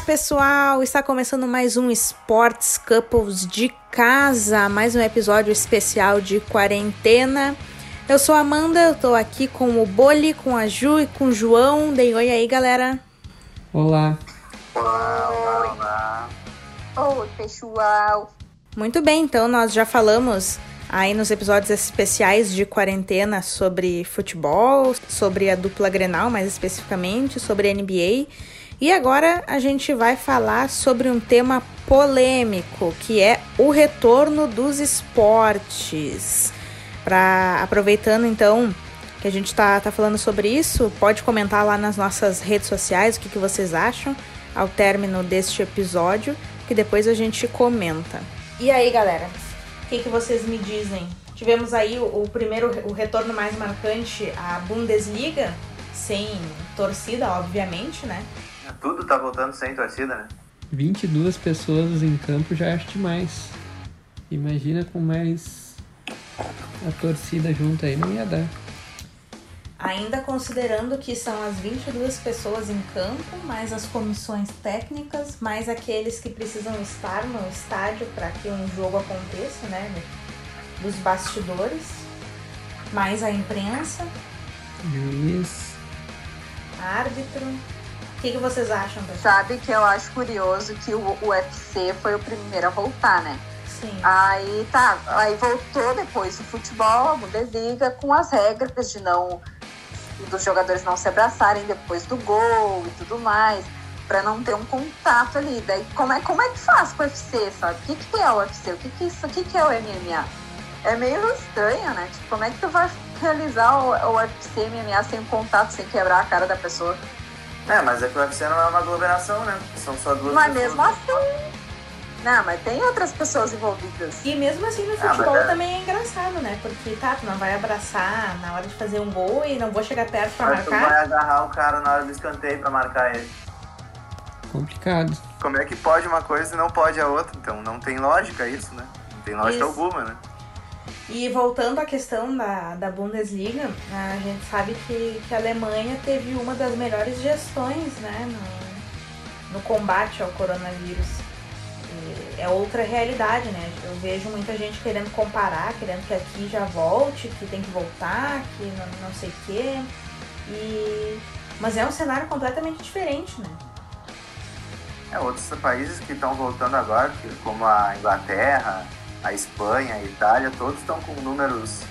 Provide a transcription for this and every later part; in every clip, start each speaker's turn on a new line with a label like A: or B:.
A: Olá, pessoal! Está começando mais um Sports Couples de casa, mais um episódio especial de quarentena. Eu sou a Amanda, eu tô aqui com o Boli, com a Ju e com o João. Dei oi aí, galera.
B: Olá.
C: Olá, olá, olá.
D: Oi, pessoal.
A: Muito bem, então nós já falamos aí nos episódios especiais de quarentena sobre futebol, sobre a dupla Grenal mais especificamente, sobre a NBA. E agora a gente vai falar sobre um tema polêmico, que é o retorno dos esportes. Pra, aproveitando então que a gente está tá falando sobre isso, pode comentar lá nas nossas redes sociais o que, que vocês acham ao término deste episódio, que depois a gente comenta. E aí, galera, o que, que vocês me dizem? Tivemos aí o, o primeiro, o retorno mais marcante, a Bundesliga, sem torcida, obviamente, né?
C: Tudo tá voltando sem torcida, né?
B: 22 pessoas em campo já acho demais. Imagina com mais a torcida junto aí, não ia dar.
A: Ainda considerando que são as 22 pessoas em campo, mais as comissões técnicas, mais aqueles que precisam estar no estádio para que um jogo aconteça, né? Dos bastidores, mais a imprensa,
B: Juiz.
A: árbitro. O que, que vocês acham?
D: Sabe que eu acho curioso que o UFC foi o primeiro a voltar, né?
A: Sim.
D: Aí tá, aí voltou depois o futebol, a Bundesliga, com as regras de não dos jogadores não se abraçarem depois do gol e tudo mais, pra não ter um contato ali. Daí como é, como é que faz com o UFC, sabe? O que, que é o UFC? O que, que, isso, o que, que é o MMA? É meio estranho, né? Tipo, como é que tu vai realizar o, o UFC MMA sem contato, sem quebrar a cara da pessoa?
C: É, mas é que o UFC não é uma aglomeração, né? São só duas
D: Mas
C: pessoas.
D: mesmo assim. Não, mas tem outras pessoas envolvidas.
A: E mesmo assim no
C: Ah,
A: futebol
C: é-
A: também é engraçado, né? Porque tá, tu não vai abraçar na hora de fazer um gol e não vou chegar perto pra
C: Mas tu
A: marcar.
C: vai agarrar o cara na hora do escanteio pra marcar ele.
B: Complicado.
C: Como é que pode uma coisa e não pode a outra? Então não tem lógica isso, né? Não tem lógica
A: Isso.
C: alguma, né?
A: E voltando à questão da, da Bundesliga, a gente sabe que, que a Alemanha teve uma das melhores gestões né, no, no combate ao coronavírus. E é outra realidade, né? Eu vejo muita gente querendo comparar, querendo que aqui já volte, que tem que voltar, que não, não sei o quê. E... Mas é um cenário completamente diferente, né?
C: É, outros países que estão voltando agora, como a Inglaterra, a Espanha, a Itália, todos estão com números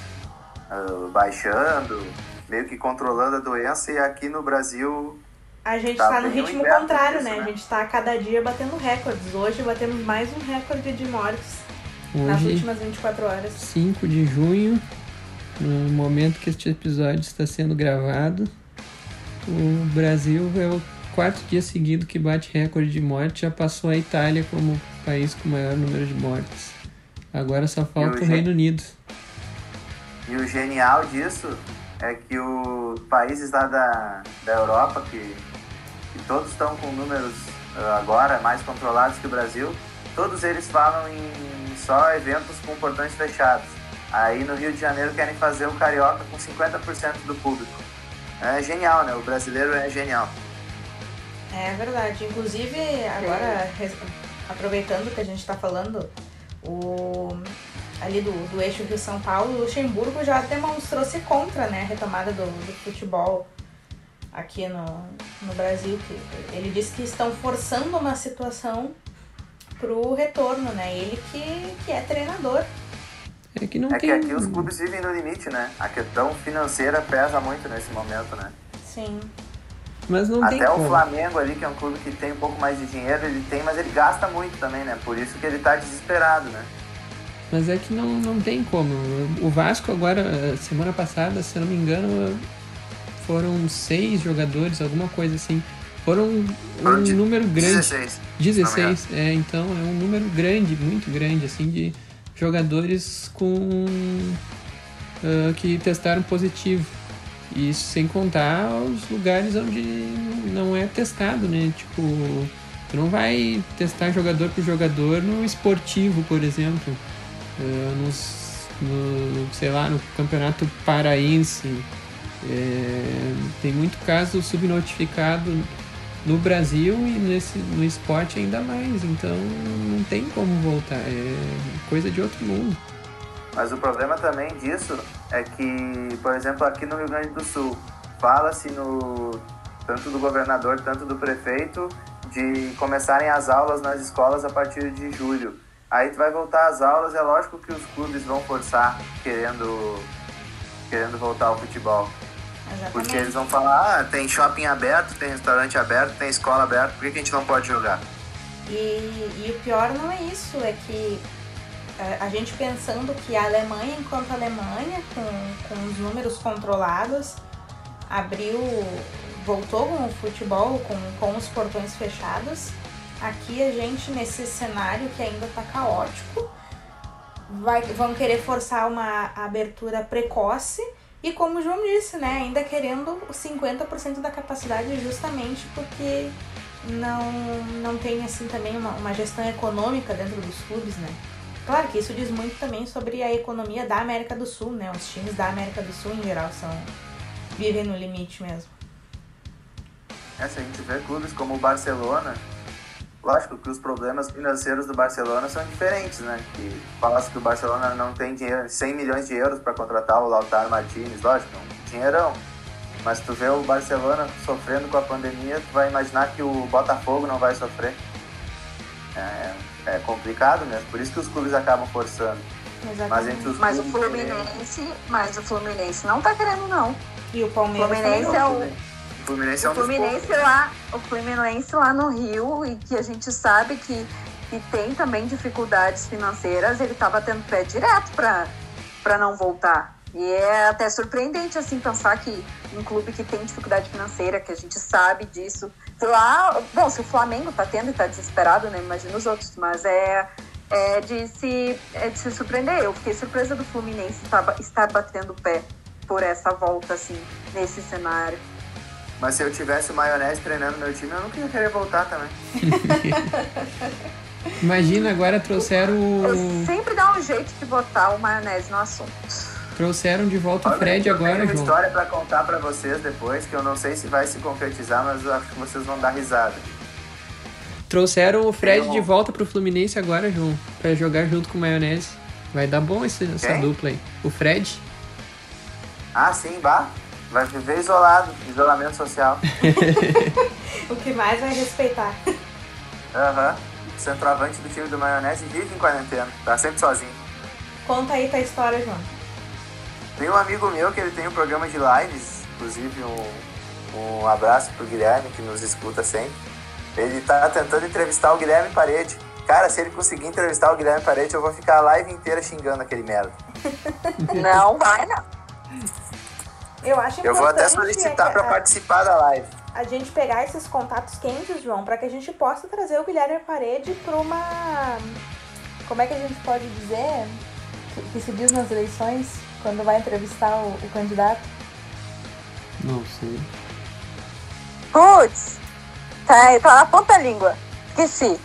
C: ah, baixando, meio que controlando a doença, e aqui no Brasil
A: A gente
C: Tá
A: tá, no ritmo contrário,
C: disso,
A: né?
C: né?
A: A gente tá a cada dia batendo recordes. Hoje batemos mais um recorde de mortes nas
B: Hoje,
A: últimas 24 horas.
B: 5 de junho, no momento que este episódio está sendo gravado, o Brasil é o quarto dia seguido que bate recorde de morte, já passou a Itália como o país com o maior número de mortes. Agora só falta o
C: hoje-
B: Reino Unido.
C: E o genial disso é que os países lá da, da Europa, que, que todos estão com números ah, agora mais controlados que o Brasil, todos eles falam em só eventos com portões fechados. Aí no Rio de Janeiro querem fazer o Carioca com 50% do público. É genial, né? O brasileiro é genial.
A: É verdade. Inclusive, agora, res- aproveitando que a gente tá falando, o ali do, do eixo Rio-São Paulo, o Luxemburgo já demonstrou ser contra né, a retomada do, do futebol aqui no, no Brasil. Que ele disse que estão forçando uma situação pro retorno, né? Ele que, que é treinador.
B: É que não
C: É
B: tem.
C: que aqui os clubes vivem no limite, né? A questão financeira pesa muito nesse momento, né?
A: Sim.
B: Mas não tem
C: Até o
B: como.
C: Flamengo ali, que é um clube que tem um pouco mais de dinheiro, ele tem, mas ele gasta muito também, né? Por isso que ele tá desesperado, né?
B: Mas é que não, não tem como. O Vasco agora, semana passada, se eu não me engano, foram seis jogadores, alguma coisa assim. Foram um
C: de-
B: número grande.
C: 16.
B: 16, é, então é um número grande, muito grande, assim, de jogadores com ah, que testaram positivo. Isso sem contar os lugares onde não é testado, né? Tipo, tu não vai testar jogador por jogador no esportivo, por exemplo. Ah, nos, no, sei lá, no campeonato paraense. É, tem muito caso subnotificado no Brasil e nesse, no esporte ainda mais. Então não tem como voltar. É coisa de outro mundo.
C: Mas o problema também disso é que, por exemplo, aqui no Rio Grande do Sul, fala-se no tanto do governador, tanto do prefeito, de começarem as aulas nas escolas a partir de julho. Aí tu vai voltar às aulas, é lógico que os clubes vão forçar querendo querendo voltar ao futebol.
A: Exatamente.
C: Porque eles vão falar, ah, tem shopping aberto, tem restaurante aberto, tem escola aberta, por que, que a gente não pode jogar?
A: E, e o pior não é isso, é que a gente pensando que a Alemanha, enquanto Alemanha, com, com os números controlados, abriu, voltou com o futebol, com, com os portões fechados. Aqui a gente, nesse cenário que ainda tá caótico, vai, vão querer forçar uma abertura precoce e como o João disse, né, ainda querendo 50% da capacidade justamente porque não, não tem assim também uma, uma gestão econômica dentro dos clubes, né? Claro que isso diz muito também sobre a economia da América do Sul, né? Os times da América do Sul em geral são vivem no limite mesmo.
C: É, se a gente vê clubes como o Barcelona, lógico que os problemas financeiros do Barcelona são diferentes, né? Que fala-se que o Barcelona não tem dinheiro, 100 milhões de euros para contratar o Lautaro Martinez, lógico, um dinheirão. Mas tu vê o Barcelona sofrendo com a pandemia, tu vai imaginar que o Botafogo não vai sofrer. É, é complicado mesmo, por isso que os clubes acabam forçando. Mas
A: Exatamente.
C: entre os
D: Mas o Fluminense, mas o Fluminense não tá querendo, não.
A: E o Palmeiras
D: Fluminense é o,
C: O Fluminense é
D: o
C: um
D: Fluminense
C: poucos.
D: lá, o Fluminense lá no Rio e que a gente sabe que, que tem também dificuldades financeiras, ele estava tendo pé direto para para não voltar. E é até surpreendente assim pensar que um clube que tem dificuldade financeira, que a gente sabe disso, lá, bom, se o Flamengo tá tendo e tá desesperado, né? Imagina os outros, mas é é de se é de se surpreender. Eu fiquei surpresa do Fluminense estar, estar batendo o pé por essa volta assim nesse cenário.
C: Mas se eu tivesse o maionese treinando meu time, eu não ia querer voltar também.
B: Imagina, agora trouxeram
D: Eu
B: o.
D: sempre dá um jeito de botar o maionese no assunto.
B: Trouxeram de volta o Fred
C: eu
B: agora,
C: tenho uma
B: João.
C: história pra contar pra vocês depois, que eu não sei se vai se concretizar, mas eu acho que vocês vão dar risada.
B: Trouxeram o Fred
C: Tem um-
B: de volta pro Fluminense agora, João. Pra jogar junto com o Maionese. Vai dar bom esse, essa
C: Quem?
B: dupla aí. O Fred.
C: Ah, sim, bah. Vai viver isolado, isolamento social.
A: O que mais vai respeitar.
C: Aham. Centroavante do time do Maionese vive em quarentena, tá sempre sozinho.
A: Conta aí tua história, João.
C: Tem um amigo meu que ele tem um programa de lives, inclusive um, um abraço pro Guilherme, que nos escuta sempre. Ele tá tentando entrevistar o Guilherme Parede. Cara, se ele conseguir entrevistar o Guilherme Parede, eu vou ficar a live inteira xingando aquele merda.
D: Não vai, não.
A: Eu acho
C: Eu vou até solicitar
A: é,
C: pra
A: a-
C: participar da live.
A: a gente pegar esses contatos quentes, João, para que a gente possa trazer o Guilherme Parede para uma. Como é que a gente pode dizer? Que, que se diz nas eleições, quando vai entrevistar o, o candidato.
B: Não sei.
D: Putz, tá, tá na ponta da língua. Esqueci.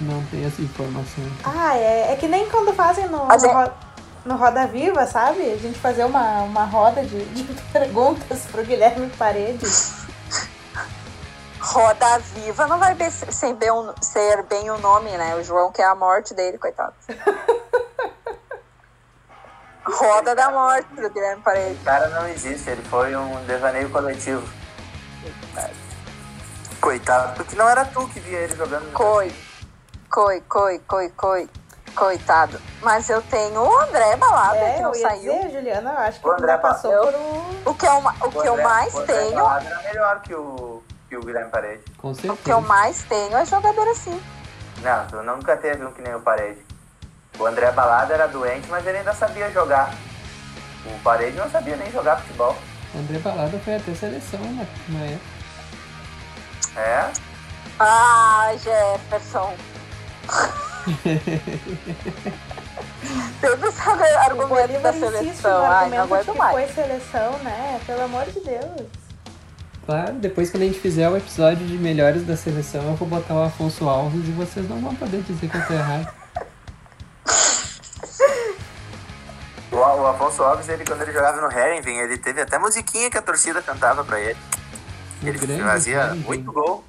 B: Não tem essa informação.
A: Ah, é, é que nem quando fazem no, no,
D: é-
A: Ro- no Roda Viva, sabe? A gente fazer uma, uma roda de, de perguntas pro Guilherme Parede.
D: Roda Viva não vai ser bem, o- ser bem o nome, né? O João quer a morte dele, coitado. Roda da morte pro Guilherme Paredes.
C: O cara não existe, ele foi um devaneio coletivo. Coitado, porque não era tu que via ele jogando.
D: Coi, coi, coi, coi, coi. Coitado. Mas eu tenho o André Balada,
A: É,
D: que
A: eu
D: não
A: ia
D: saiu.
A: dizer, Juliana, eu acho que
C: O André
A: passou
D: passou.
A: por um...
D: O que eu, ma- o que eu mais
C: o André
D: tenho,
C: Balada era melhor que o, que o Guilherme Parede.
B: Com
D: o que
B: certeza.
D: eu mais tenho é jogador assim.
C: Não, tu nunca teve um que nem o Parede. O André Balada era doente, mas ele ainda sabia jogar. O Parede não sabia nem jogar futebol.
B: O André Balada foi até seleção na, na época.
C: É?
D: Ah, Jefferson. Teve esse argumento da seleção. Ai, não aguento
A: que
D: mais.
A: foi seleção, né? Pelo amor de Deus.
B: Claro, depois quando a gente fizer o episódio de melhores da seleção, eu vou botar o Afonso Alves e vocês não vão poder dizer que eu tô errado.
C: O, o Afonso Alves, ele, quando ele jogava no Herenveen, ele teve até musiquinha que a torcida cantava pra ele.
B: O
C: Ele fazia muito gol.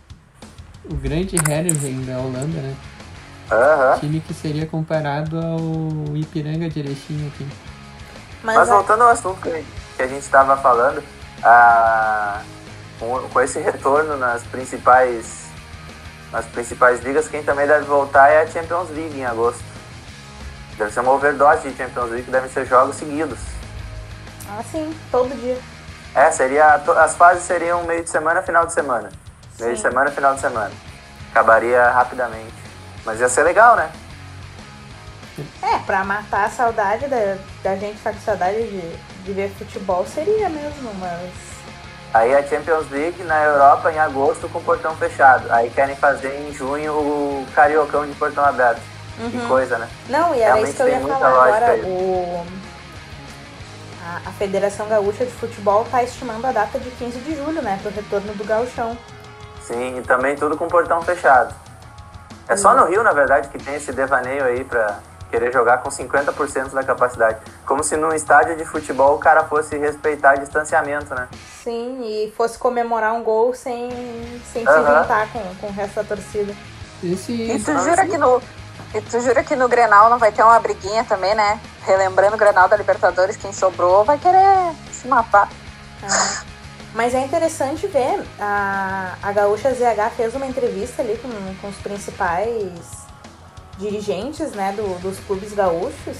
B: O grande Heerenveen da Holanda, né?
C: Aham.
B: Time que seria comparado ao Ipiranga de Erechim aqui.
A: Mas,
C: Mas
A: a-
C: voltando ao assunto que que a gente estava falando, a- com, com esse retorno nas principais, nas principais ligas, quem também deve voltar é a Champions League em agosto. Deve ser uma overdose de Champions League, devem ser jogos seguidos.
A: ah, sim, todo dia.
C: É, seria, as fases seriam meio de semana, final de semana. Meio de
A: Sim.
C: semana, final de semana. Acabaria rapidamente. Mas ia ser legal, né?
A: É, pra matar a saudade da, da gente ficar com saudade de, de ver futebol seria mesmo, mas.
C: Aí a Champions League na Europa em agosto com o portão fechado. Aí querem fazer em junho o Cariocão de portão aberto. Que coisa, né?
A: Não, e era
C: Realmente
A: isso que eu ia falar agora. O... A, a Federação Gaúcha de Futebol tá estimando a data de 15 de julho, né? Pro retorno do gauchão.
C: Sim, e também tudo com portão fechado. É só no Rio, na verdade, que tem esse devaneio aí pra querer jogar com 50% da capacidade. Como se num estádio de futebol o cara fosse respeitar distanciamento, né?
A: Sim, e fosse comemorar um gol sem, sem se
C: Aham.
A: juntar com, com o resto da torcida.
B: Esse
D: E tu jura que no. E tu jura que no Grenal não vai ter uma briguinha também, né? Relembrando o Grenal da Libertadores, quem sobrou vai querer se matar.
A: Ah, Mas é interessante ver, a, a Gaúcha ZH fez uma entrevista ali com, com os principais dirigentes né, do- dos clubes gaúchos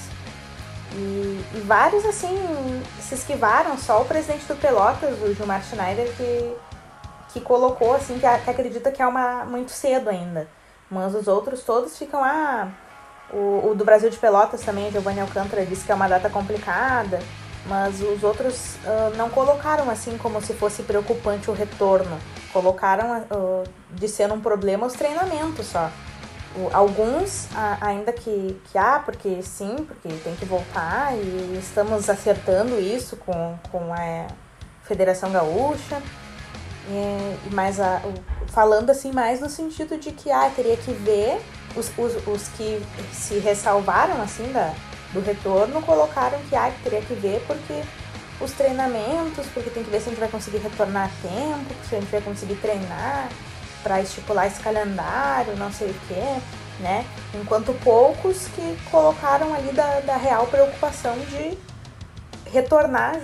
A: e, e vários assim se esquivaram, só o presidente do Pelotas, o Gilmar Schneider, que, que colocou assim, que, que acredita que é uma, muito cedo ainda. Mas os outros todos ficam, ah, o, o do Brasil de Pelotas também, Giovanni Alcântara, disse que é uma data complicada. Mas os outros ah, não colocaram assim como se fosse preocupante o retorno. Colocaram ah, de ser um problema os treinamentos só. O- alguns a- ainda que, que ah, porque sim, porque tem que voltar e estamos acertando isso com, com a Federação Gaúcha. E, e mais a, falando assim mais no sentido de que ah, teria que ver os, os, os que se ressalvaram assim da, do retorno colocaram que ah, teria que ver porque os treinamentos, porque tem que ver se a gente vai conseguir retornar a tempo, se a gente vai conseguir treinar para estipular esse calendário, não sei o que, né? Enquanto poucos que colocaram ali da, da real preocupação de retornar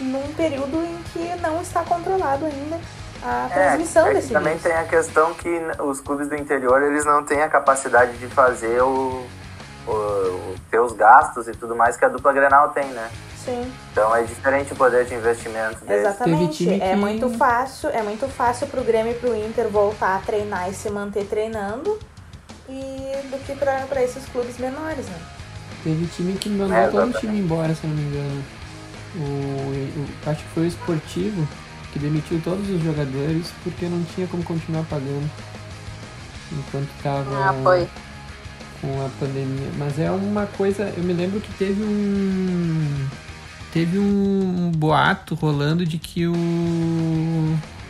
A: num período em que não está controlado ainda a transmissão
C: é, é
A: desse
C: também
A: vírus.
C: tem a questão que os clubes do interior eles não têm a capacidade de fazer o, o, o ter os gastos e tudo mais que a dupla Grenal tem, né?
A: Sim.
C: Então é diferente o poder de investimento deles.
A: Exatamente.
B: time
A: É
B: que-
A: muito fácil, é muito fácil pro Grêmio e pro Inter voltar a treinar e se manter treinando e do que pra pra esses clubes menores, né?
B: Teve time que mandou
C: É,
B: todo o time embora, se eu não me engano. O, o- acho que foi o esportivo que demitiu todos os jogadores porque não tinha como continuar pagando enquanto tava
D: Ah,
B: com a pandemia. Mas é uma coisa, eu me lembro que teve um teve um boato rolando de que o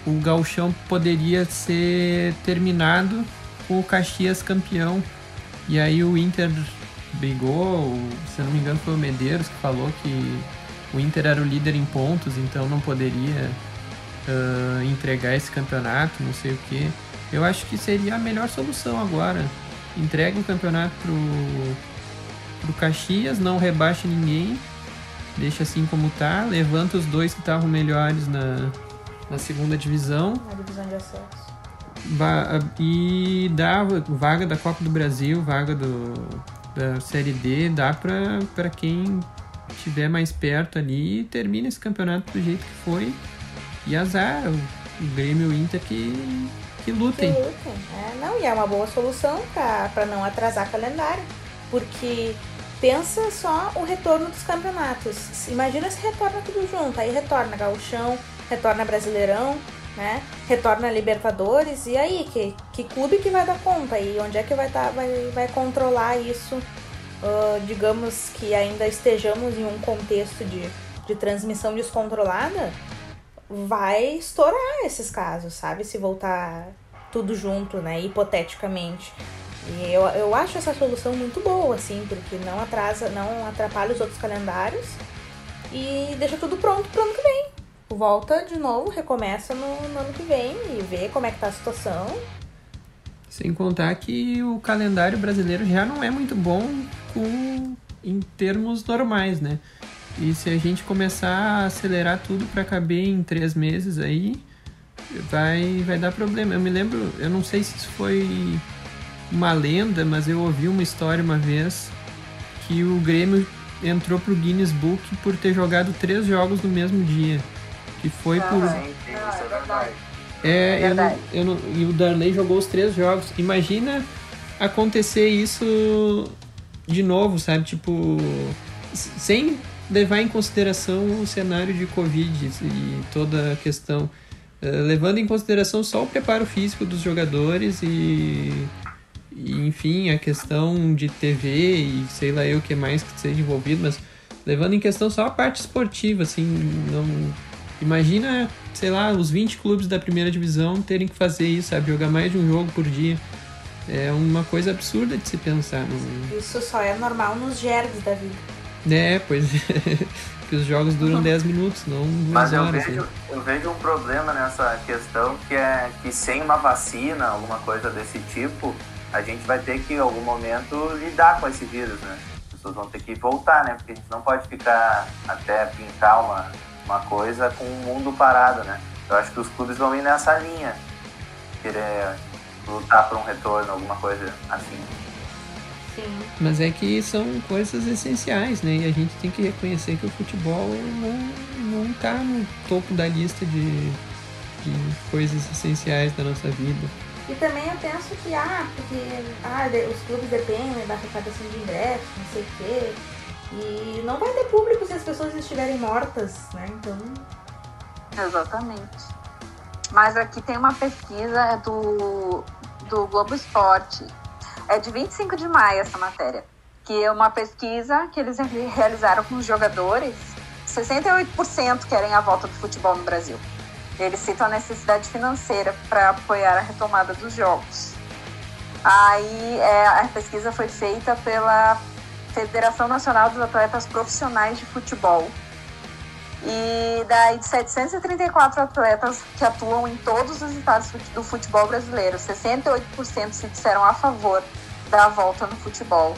B: o gauchão poderia ser terminado com o Caxias campeão. E aí o Inter brigou, se não me engano foi o Medeiros que falou que o Inter era o líder em pontos, então não poderia ah, entregar esse campeonato, não sei o que. Eu acho que seria a melhor solução agora. Entrega o campeonato pro, pro Caxias, não rebaixa ninguém, deixa assim como tá, levanta os dois que estavam melhores na, na segunda divisão
A: Na divisão de acesso.
B: Va- e dá vaga da Copa do Brasil, vaga do, da Série D, dá pra, pra quem tiver mais perto ali e termina esse campeonato do jeito que foi. E azar, o, Grêmio e o Inter que, que lutem.
A: Que lutem. É, não, e é uma boa solução pra não atrasar calendário. Porque pensa só o retorno dos campeonatos. Imagina se retorna tudo junto. Aí retorna Gauchão, retorna Brasileirão, né? Retorna Libertadores. E aí, que, que clube que vai dar conta? E onde é que vai, tá, vai, vai controlar isso? Ah, digamos que ainda estejamos em um contexto de, de transmissão descontrolada, vai estourar esses casos, sabe? Se voltar tudo junto, né? Hipoteticamente. E eu, eu acho essa solução muito boa, assim, porque não atrasa, não atrapalha os outros calendários e deixa tudo pronto pro ano que vem. Volta de novo, recomeça no, no ano que vem e vê como é que tá a situação.
B: Sem contar que o calendário brasileiro já não é muito bom com, em termos normais, né? E se a gente começar a acelerar tudo para caber em três meses aí, vai, vai dar problema. Eu me lembro, eu não sei se isso foi uma lenda, mas eu ouvi uma história uma vez que o Grêmio entrou pro Guinness Book por ter jogado três jogos no mesmo dia. Que foi por.
C: Sim, sim, isso é verdade.
B: É, eu não,
D: verdade.
B: eu não, e o Darley jogou os três jogos. Imagina acontecer isso de novo, sabe? Tipo, sem levar em consideração o cenário de Covid e toda a questão. Eh, levando em consideração só o preparo físico dos jogadores e, e, enfim, a questão de TV e sei lá eu o que mais que seja envolvido, mas levando em questão só a parte esportiva, assim, não imagina, sei lá, os 20 clubes da primeira divisão terem que fazer isso, sabe, jogar mais de um jogo por dia. É uma coisa absurda de se pensar, não,
A: Isso só é normal nos gergs da vida.
B: É, pois é. que os jogos duram 10 minutos, não
C: Mas eu
B: horas.
C: vejo,
B: né?
C: eu vejo um problema nessa questão que é que sem uma vacina, alguma coisa desse tipo, a gente vai ter que em algum momento lidar com esse vírus, né? As pessoas vão ter que voltar, né? Porque a gente não pode ficar até pintar uma, uma coisa com o mundo parado, né? Eu acho que os clubes vão ir nessa linha, querer lutar por um retorno, alguma coisa assim.
A: Sim.
B: Mas é que são coisas essenciais, né? E a gente tem que reconhecer que o futebol não, não tá no topo da lista de, de coisas essenciais da nossa vida.
A: E também eu penso que, ah, porque ah, de- os clubes dependem da arrecadação de ingressos, não sei o quê. E não vai ter público se as pessoas estiverem mortas, né? Então,
D: Exatamente. Mas aqui tem uma pesquisa do, do Globo Esporte. É de 25 de maio essa matéria. Que é uma pesquisa que eles re- realizaram com os jogadores. 68% querem a volta do futebol no Brasil. Eles citam a necessidade financeira para apoiar a retomada dos jogos. Aí é, a pesquisa foi feita pela Federação Nacional dos Atletas Profissionais de Futebol, e daí de 734 atletas que atuam em todos os estados do futebol brasileiro, 68% se disseram a favor da volta no futebol.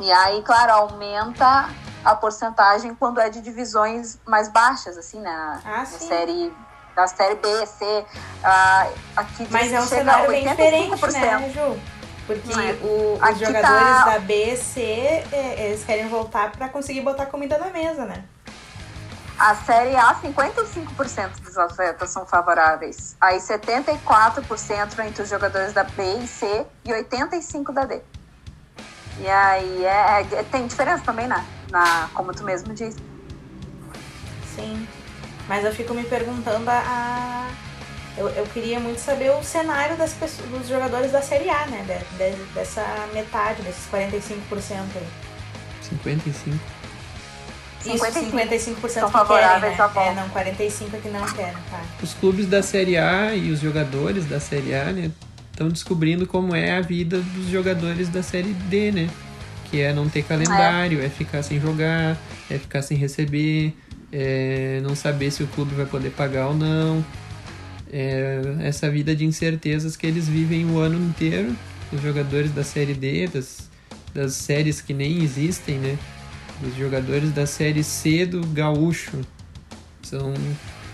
D: E aí, claro, aumenta a porcentagem quando é de divisões mais baixas, assim, né?
A: Ah,
D: Na
A: sim.
D: série, da série B, C. ah, aqui
A: mas é um cenário bem diferente,
D: 85%.
A: né, Ju? Porque
D: É.
A: o- os
D: Aqui
A: jogadores
D: tá-
A: da B, C, é, eles querem voltar pra conseguir botar comida na mesa, né?
D: A série A, 55% dos atletas são favoráveis. Aí 74% entre os jogadores da B e C e 85% da D. E aí é, é- tem diferença também, né? Na, como tu mesmo disse.
A: Sim. Mas eu fico me perguntando a. a- Eu, eu queria muito saber o cenário das pessoas, dos jogadores da Série A, né? De- de- dessa metade, desses 45% aí.
B: 55.
A: Isso,
D: 55
A: 55%
D: são
A: que
D: favoráveis
A: querem,
D: à
A: né?
D: volta.
A: É, não, 45% é que não querem, tá?
B: Os clubes da Série A e os jogadores da Série A, né, estão descobrindo como é a vida dos jogadores da Série D, né? Que é não ter calendário, é, ficar sem jogar, é ficar sem receber, é não saber se o clube vai poder pagar ou não. É essa vida de incertezas que eles vivem o ano inteiro, os jogadores da Série D, das, das séries que nem existem, né? Os jogadores da Série C do Gaúcho. São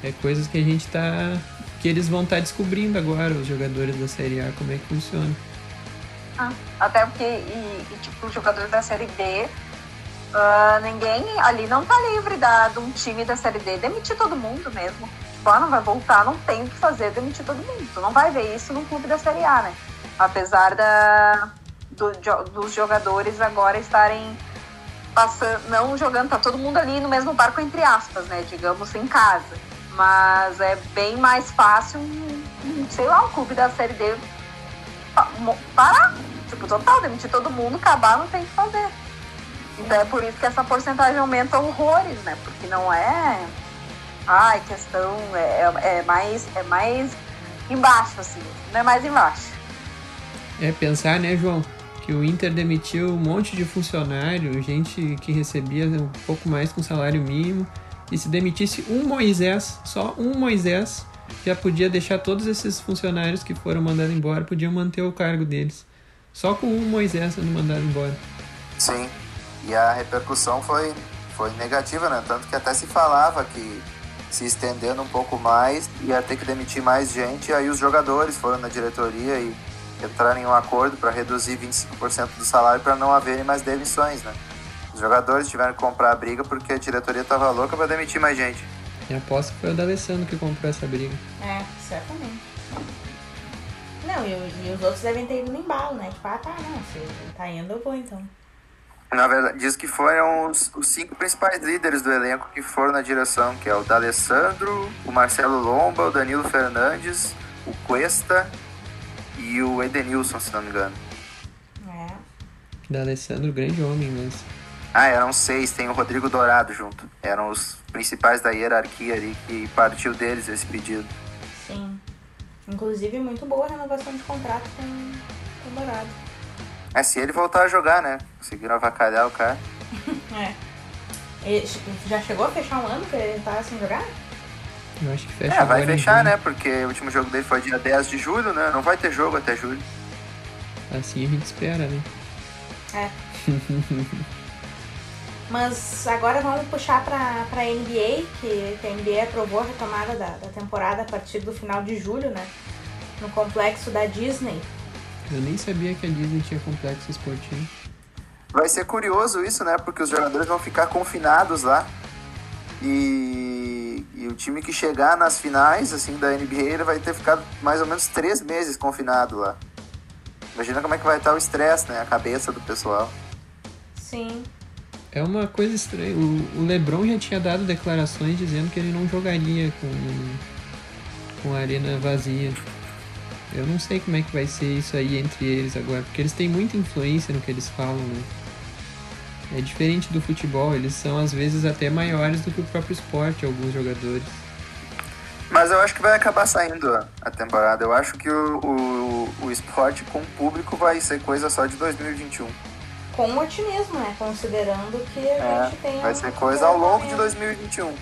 B: é coisas que a gente tá. que eles vão estar descobrindo agora, os jogadores da Série A, como é que funciona.
D: Ah, até porque, e, e, tipo, os jogadores da Série D, ah, ninguém ali não tá livre da, de um time da Série D demitir todo mundo mesmo. Tipo, ah, não vai voltar, não tem o que fazer, demitir todo mundo. Tu não vai ver isso no clube da Série A, né? Apesar da, do, dos jogadores agora estarem passando, não jogando, tá todo mundo ali no mesmo barco, entre aspas, né? Digamos, em casa. Mas é bem mais fácil, sei lá, um clube da Série D parar. Tipo, total, demitir todo mundo, acabar, não tem o que fazer. Então é por isso que essa porcentagem aumenta horrores, né? Porque não é. Ai, questão. É, é, é mais, é mais embaixo, assim. Não é mais embaixo.
B: É pensar, né, João, que o Inter demitiu um monte de funcionário, gente que recebia um pouco mais com salário mínimo, e se demitisse um Moisés, só um Moisés, já podia deixar todos esses funcionários que foram mandados embora, podiam manter o cargo deles. Só com um Moisés sendo mandado embora.
C: Sim, e a repercussão foi, foi negativa, né? Tanto que até se falava que se estendendo um pouco mais ia ter que demitir mais gente, e aí os jogadores foram na diretoria e entraram em um acordo para reduzir 25% do salário para não haverem mais demissões, né? Os jogadores tiveram que comprar a briga porque a diretoria estava louca para demitir mais gente.
B: E aposto que foi o D'Alessandro que comprou essa briga.
A: É, certamente. Não, e, e, os outros devem ter ido no embalo, né? Tipo, ah, tá, não, se tá indo, eu vou então.
C: Na verdade, diz que foram os, os, cinco principais líderes do elenco que foram na direção, que é o D'Alessandro, o Marcelo Lomba, o Danilo Fernandes, o Cuesta e o Edenilson, se não me engano.
A: É.
B: D'Alessandro, grande homem mesmo.
C: Ah, eram seis, tem o Rodrigo Dourado junto. Eram os principais da hierarquia ali que partiu deles esse pedido.
A: Sim. Inclusive, muito boa a renovação de contrato com, com o Dourado.
C: É, se ele voltar a jogar, né? Conseguiram avacalhar o cara.
A: é. Ele já chegou a fechar um ano que ele tá sem jogar?
B: Eu acho que fecha
C: É, vai fechar, né? Porque o último jogo dele foi dia 10 de julho, né? Não vai ter jogo até julho.
B: Assim a gente espera, né?
A: É. Mas agora vamos puxar para a NBA, que, que, a NBA aprovou a retomada da, da temporada a partir do final de julho, né? No complexo da Disney.
B: Eu nem sabia que a Disney tinha complexo esportivo.
C: Vai ser curioso isso, né? Porque os jogadores vão ficar confinados lá. E, e o time que chegar nas finais assim da NBA ele vai ter ficado mais ou menos três meses confinado lá. Imagina como é que vai estar o estresse, né? A cabeça do pessoal.
A: Sim.
B: É uma coisa estranha. O, o LeBron já tinha dado declarações dizendo que ele não jogaria com, com a arena vazia. Eu não sei como é que vai ser isso aí entre eles agora, porque eles têm muita influência no que eles falam, né? É diferente do futebol, eles são às vezes até maiores do que o próprio esporte, alguns jogadores.
C: Mas eu acho que vai acabar saindo a temporada. Eu acho que o, o, o esporte com o público vai ser coisa só de 2021
A: com otimismo, né? Considerando que a é, gente tem.
C: Vai ser coisa ao longo de 2021.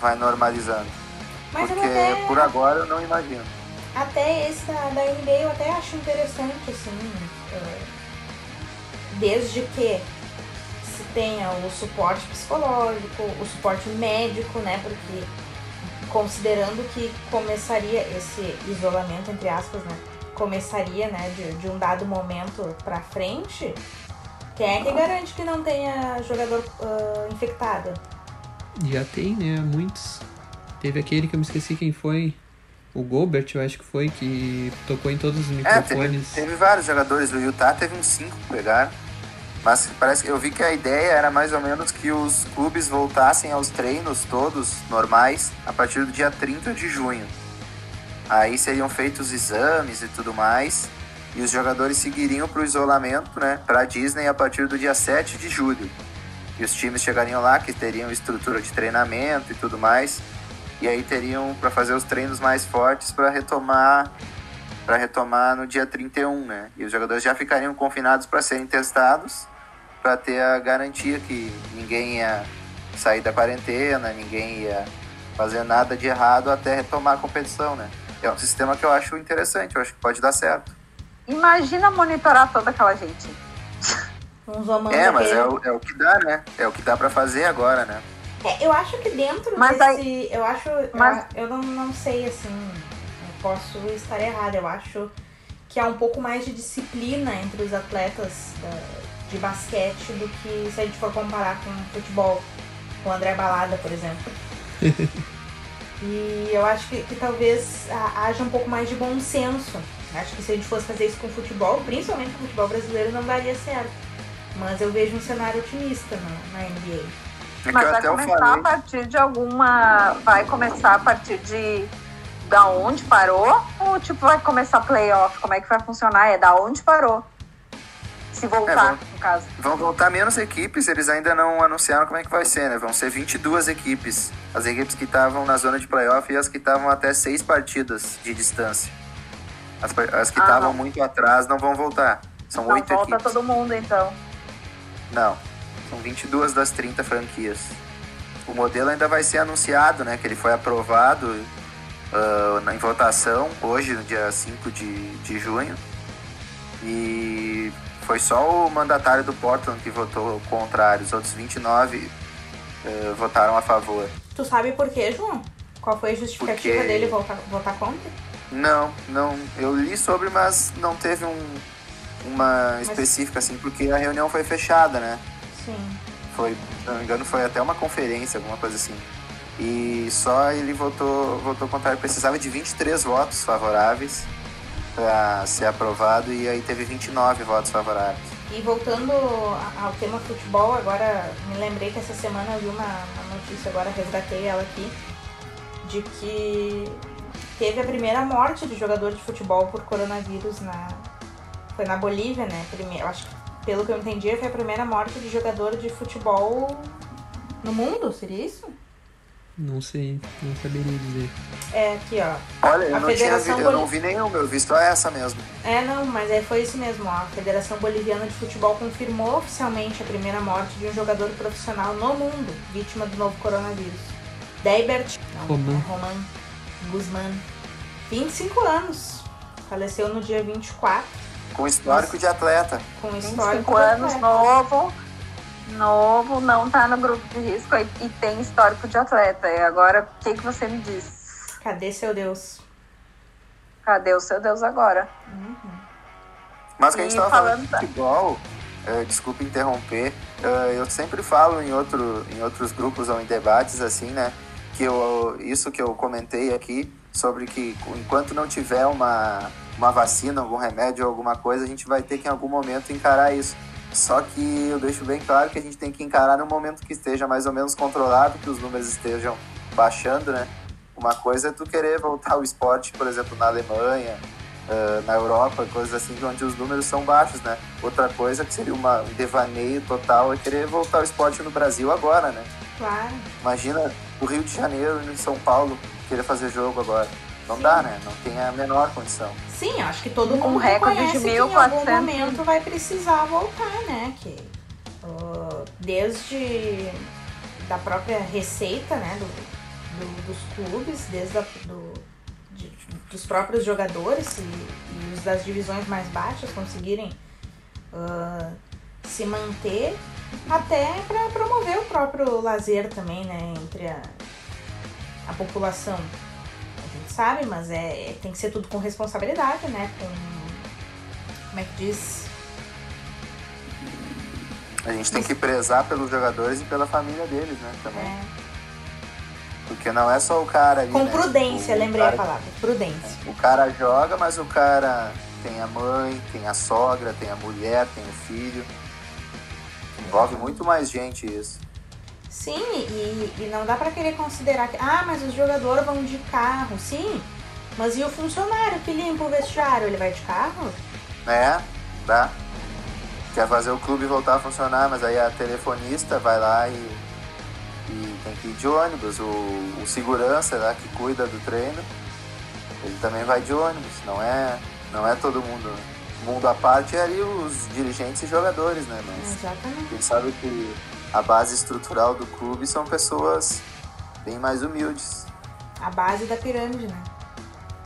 C: Vai normalizando. Mas Porque até, por agora eu não imagino.
A: Até esse da, NBA eu até acho interessante, assim. Uh, desde que se tenha o suporte psicológico, o suporte médico, né? Porque considerando que começaria esse isolamento, entre aspas, né? Começaria, né, de, de um dado momento pra frente, quem é que garante que não tenha jogador uh, infectado?
B: Já tem, né? Muitos. Teve aquele que eu me esqueci quem foi. O Gobert, eu acho que foi, que tocou em todos os microfones.
C: É, teve, teve vários jogadores do Utah, teve uns cinco que pegaram. Mas parece que eu vi que a ideia era mais ou menos que os clubes voltassem aos treinos todos normais a partir do dia 30 de junho. Aí seriam feitos exames e tudo mais e os jogadores seguiriam para o isolamento, né, para a Disney a partir do dia 7 de julho. E os times chegariam lá, que teriam estrutura de treinamento e tudo mais, e aí teriam para fazer os treinos mais fortes para retomar para retomar no dia 31, né? E os jogadores já ficariam confinados para serem testados, para ter a garantia que ninguém ia sair da quarentena, ninguém ia fazer nada de errado até retomar a competição, né? É um sistema que eu acho interessante, eu acho que pode dar certo.
D: Imagina monitorar toda aquela gente.
C: é, mas é o, é o que dá, né? É o que dá para fazer agora, né?
A: É, eu acho que dentro mas desse. Aí, eu acho. Mas... Eu, eu não, não sei, assim. Eu posso estar errada. Eu acho que há um pouco mais de disciplina entre os atletas da, de basquete do que se a gente for comparar com futebol. Com o André Balada, por exemplo. e eu acho que, que talvez haja um pouco mais de bom senso Acho que se a gente fosse fazer isso com futebol, principalmente com o futebol brasileiro, não daria certo. Mas eu vejo um cenário otimista na, na NBA.
D: É Mas vai começar a partir de alguma. Vai começar a partir de da onde parou? Ou tipo, vai começar playoff? Como é que vai funcionar? É da onde parou? Se voltar, é, vão, no caso.
C: Vão voltar menos equipes, eles ainda não anunciaram como é que vai ser, né? Vão ser 22 equipes. As equipes que estavam na zona de playoff e as que estavam até seis partidas de distância. As, as que estavam ah, muito atrás não vão voltar. São oito
D: equipes.
C: Não
D: volta todo mundo, então.
C: Não. São 22 das 30 franquias. o modelo ainda vai ser anunciado, né? Que ele foi aprovado uh, em votação hoje, no dia 5 de, de junho. E foi só o mandatário do Portland que votou contrário, os outros 29 uh, votaram a favor.
A: Tu sabe por quê, João? Qual foi a justificativa Porque... dele votar, votar contra?
C: Não, não. Eu li sobre, mas não teve um, uma mas... específica, assim, porque a reunião foi fechada, né?
A: Sim.
C: Foi, se não me engano, foi até uma conferência, alguma coisa assim. E só ele votou, votou contrário. Precisava de 23 votos favoráveis para ser aprovado e aí teve 29 votos favoráveis.
A: E voltando ao tema futebol, agora me lembrei que essa semana eu vi uma, uma notícia, agora resgatei ela aqui, de que teve a primeira morte de jogador de futebol por coronavírus na. Foi na Bolívia, né? Primeiro, acho que, pelo que eu entendi, foi a primeira morte de jogador de futebol no mundo, seria isso?
B: Não sei, não saberia dizer.
A: É, aqui ó.
C: Olha, eu, a não, Federação vi, eu não vi nenhum, eu vi só essa mesmo.
A: É, não, mas é, foi isso mesmo, ó. A Federação Boliviana de Futebol confirmou oficialmente a primeira morte de um jogador profissional no mundo, vítima do novo coronavírus. Deibert
B: Roman.
A: É, Roman Guzman, 25 anos. Faleceu no dia 24.
C: Com histórico Mas, de atleta.
D: Com histórico 25 anos, atleta. novo novo, não está no grupo de risco e, tem histórico de atleta. E agora, o que, que você me diz?
A: Cadê seu Deus?
D: Cadê o seu Deus agora?
A: Uhum.
C: Mas que a gente estava falando, falando de futebol, uh, desculpe interromper, uh, eu sempre falo em, outro, em outros grupos ou em debates assim, né? Que eu, isso que eu comentei aqui, sobre que enquanto não tiver uma, uma vacina, algum remédio, alguma coisa, a gente vai ter que em algum momento encarar isso só que eu deixo bem claro que a gente tem que encarar no momento que esteja mais ou menos controlado, que os números estejam baixando, né? Uma coisa é tu querer voltar ao esporte, por exemplo, na Alemanha, na Europa, coisas assim, onde os números são baixos, né? Outra coisa que seria uma, um devaneio total é querer voltar ao esporte no Brasil agora, né?
A: Claro.
C: Imagina o Rio de Janeiro e São Paulo querer fazer jogo agora. Não Sim. dá, né? Não tem a menor condição.
A: Sim, acho que todo mundo um recorde de mil que em algum momento vai precisar voltar, né? Que uh, desde da própria receita, né? Do, do, dos clubes, desde a, do, de, dos próprios jogadores e, e, os das divisões mais baixas conseguirem uh, se manter até para promover o próprio lazer também, né? Entre a, a população sabe, mas é, tem que ser tudo com responsabilidade, né? Com. Como é que diz?
C: A gente tem que prezar pelos jogadores e pela família deles, né? Também. É. Porque não é só o cara ali.
A: Com
C: né?
A: prudência,
C: o,
A: lembrei
C: cara,
A: a palavra. Prudência.
C: O cara joga, mas o cara tem a mãe, tem a sogra, tem a mulher, tem o filho. Envolve muito mais gente isso.
A: Sim, e, e não dá para querer considerar que, ah, mas os jogadores vão de carro. Sim, mas e o funcionário que limpa o vestiário? Ele vai de carro?
C: É, dá. Quer fazer o clube voltar a funcionar, mas aí a telefonista vai lá e, e tem que ir de ônibus. O, o segurança lá que cuida do treino, ele também vai de ônibus. Não é, não é todo mundo. Mundo à parte é ali os dirigentes e jogadores, né?
A: Mas Exatamente.
C: Quem sabe que a base estrutural do clube são pessoas bem mais humildes.
A: A base da pirâmide, né?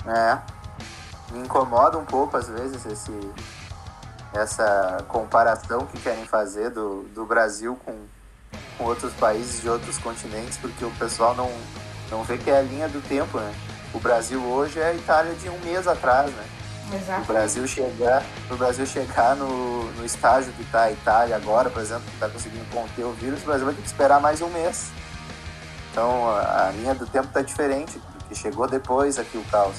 C: É. Me incomoda um pouco às vezes esse, essa comparação que querem fazer do, do Brasil com, com outros países de outros continentes, porque o pessoal não, não vê que é a linha do tempo, né? O Brasil hoje é a Itália de um mês atrás, né?
A: Exato.
C: O Brasil chegar, o Brasil chegar no, no estágio que está a Itália agora, por exemplo, que está conseguindo conter o vírus, o Brasil vai ter que esperar mais um mês. Então a, a linha do tempo está diferente, porque chegou depois aqui o caos.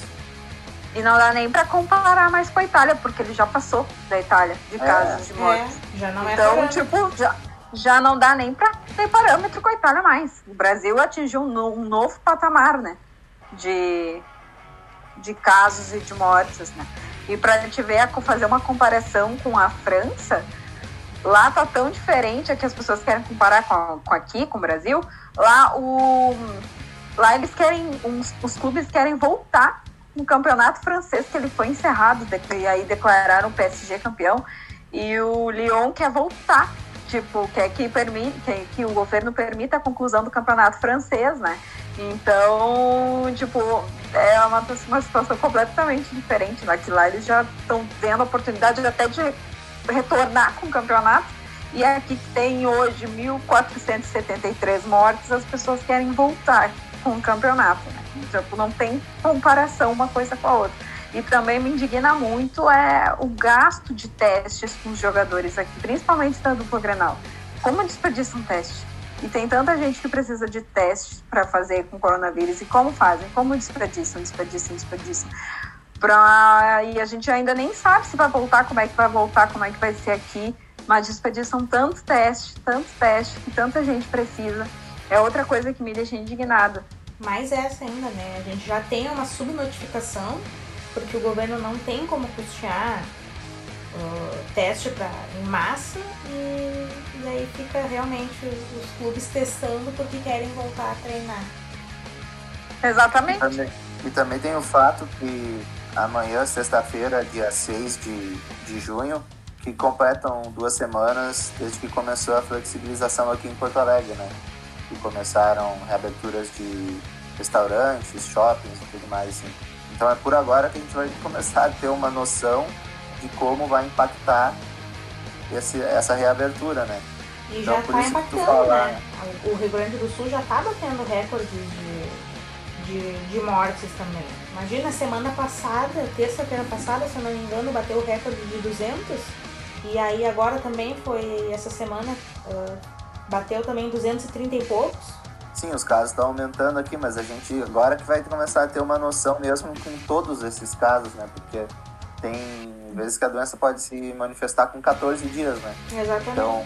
D: E não dá nem para comparar mais com a Itália, porque ele já passou da Itália de é. casos de mortes.
A: É, já não é
D: então, tipo, já, já não dá nem para ter parâmetro com a Itália mais. O Brasil atingiu um, um novo patamar, né? De de casos e de mortes, né? E para a gente ver, fazer uma comparação com a França, lá tá tão diferente, é que as pessoas querem comparar com, com aqui, com o Brasil. Lá, o, lá eles querem, os, os clubes querem voltar no campeonato francês, que ele foi encerrado, e aí declararam o PSG campeão, e o Lyon quer voltar tipo, quer que, permite, que, que o governo permita a conclusão do campeonato francês, né? Então, tipo, é uma, uma situação completamente diferente. Né? Que lá eles já estão vendo a oportunidade até de retornar com o campeonato. E aqui que tem hoje 1.473 mortes, as pessoas querem voltar com o campeonato. Né? Não tem comparação uma coisa com a outra. E também me indigna muito é o gasto de testes com os jogadores aqui, principalmente da dupla Grenal. Como desperdiça um teste? E tem tanta gente que precisa de testes para fazer com coronavírus. E como fazem? Como desperdiçam, desperdiçam, desperdiçam. Pra... E a gente ainda nem sabe se vai voltar, como é que vai voltar, como é que vai ser aqui. Mas desperdiçam tantos testes, tantos testes, que tanta gente precisa. É outra coisa que me deixa indignada.
A: Mais essa ainda, né? A gente já tem uma subnotificação, porque o governo não tem como custear uh, teste pra, em massa e, e aí fica realmente os, os clubes testando porque querem voltar a treinar.
D: Exatamente.
C: E também, e também tem o fato que amanhã, sexta-feira, dia 6 de, de junho, que completam duas semanas desde que começou a flexibilização aqui em Porto Alegre, né? E começaram reaberturas de restaurantes, shoppings e tudo mais, assim. Então é por agora que a gente vai começar a ter uma noção como vai impactar esse, essa reabertura, né?
A: E
C: Então,
A: já
C: por
A: tá
C: isso que tu
A: impactando,
C: fala-
A: né? O Rio Grande do Sul já tá batendo recordes de, de, de mortes também. Imagina, semana passada, terça-feira passada, se eu não me engano, bateu o recorde de 200. E aí agora também foi, essa semana, ah, bateu também 230 e poucos.
C: Sim, os casos estão aumentando aqui, mas a gente agora que vai começar a ter uma noção mesmo com todos esses casos, né? Porque tem vezes que a doença pode se manifestar com 14 dias, né?
A: Exatamente.
C: Então,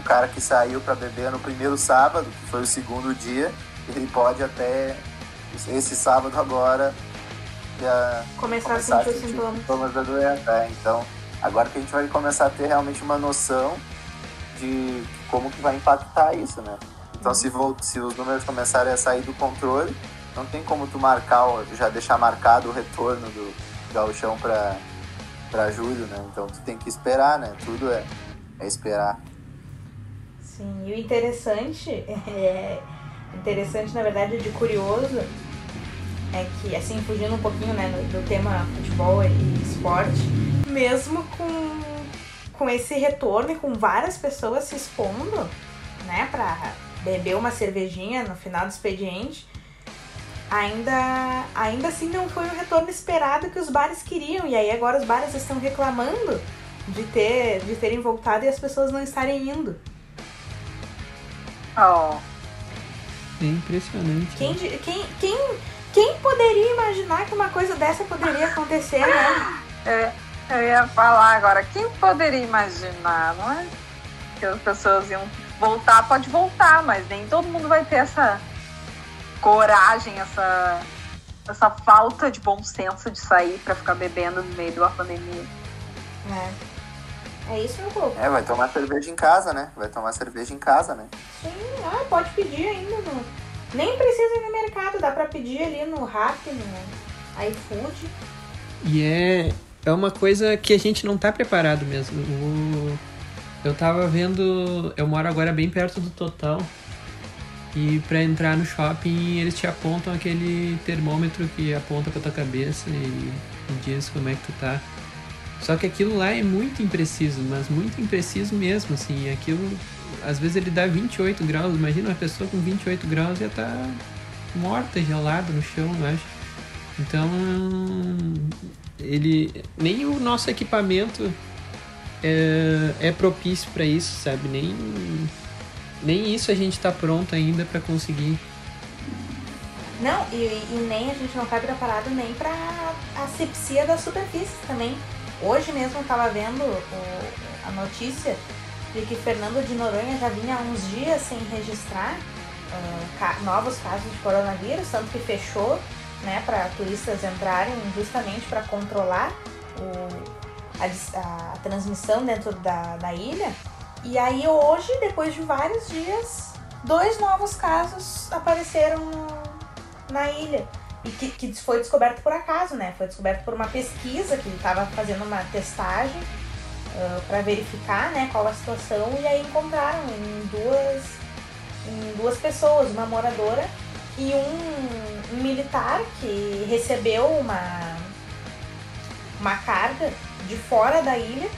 C: o cara que saiu para beber no primeiro sábado, que foi o segundo dia, ele pode até esse sábado agora já
A: começar,
C: começar
A: a sentir os sintomas.
C: sintomas da doença. é. Então, agora que a gente vai começar a ter realmente uma noção de como que vai impactar isso, né? Então, se, vol- se os números começarem a sair do controle, não tem como tu marcar, já deixar marcado o retorno do gauchão para para julho, né? Então, tu tem que esperar, né? Tudo é, é esperar.
A: Sim, e o interessante, é, interessante na verdade de curioso, é que, assim, fugindo um pouquinho né, do, tema futebol e esporte, mesmo com, com esse retorno e com várias pessoas se expondo, né, pra beber uma cervejinha no final do expediente, ainda, ainda assim não foi o retorno esperado que os bares queriam. E aí agora os bares estão reclamando de, ter, de terem voltado e as pessoas não estarem indo.
D: Oh.
B: É impressionante.
A: Quem, di- quem, quem, quem poderia imaginar que uma coisa dessa poderia acontecer, né?
D: É, eu ia falar agora, quem poderia imaginar, não é? Que as pessoas iam voltar, pode voltar, mas nem todo mundo vai ter essa coragem, essa, essa falta de bom senso de sair pra ficar bebendo no meio de uma pandemia.
A: É. É isso, meu povo.
C: É, vai tomar cerveja em casa, né? Vai tomar cerveja em casa, né?
A: Sim, ah, pode pedir ainda. No... Nem precisa ir no mercado, dá pra pedir ali no Rap, no iFood.
B: E é, é uma coisa que a gente não tá preparado mesmo. O- eu tava vendo. Eu moro agora bem perto do Total. E pra entrar no shopping eles te apontam aquele termômetro que aponta pra tua cabeça e, diz como é que tu tá. Só que aquilo lá é muito impreciso, mas muito impreciso mesmo, assim. Aquilo, às vezes ele dá 28 graus. Imagina uma pessoa com 28 graus ia estar morta, gelada no chão, eu acho. Então, ele nem o nosso equipamento é, é propício para isso, sabe? Nem nem isso a gente tá pronto ainda para conseguir.
A: Não, e, e nem a gente não tá preparado nem pra asepsia das superfícies também. Hoje mesmo eu tava vendo o- a notícia de que Fernando de Noronha já vinha há uns dias sem registrar ah, ca- novos casos de coronavírus, tanto que fechou né, para turistas entrarem justamente para controlar o, a, a transmissão dentro da, da ilha. E aí hoje, depois de vários dias, dois novos casos apareceram na ilha. E que, que foi descoberto por acaso, né? Foi descoberto por uma pesquisa que estava fazendo uma testagem uh, para verificar né, qual a situação e aí encontraram em duas, em duas pessoas, uma moradora e um, um militar que recebeu uma, uma carga de fora da ilha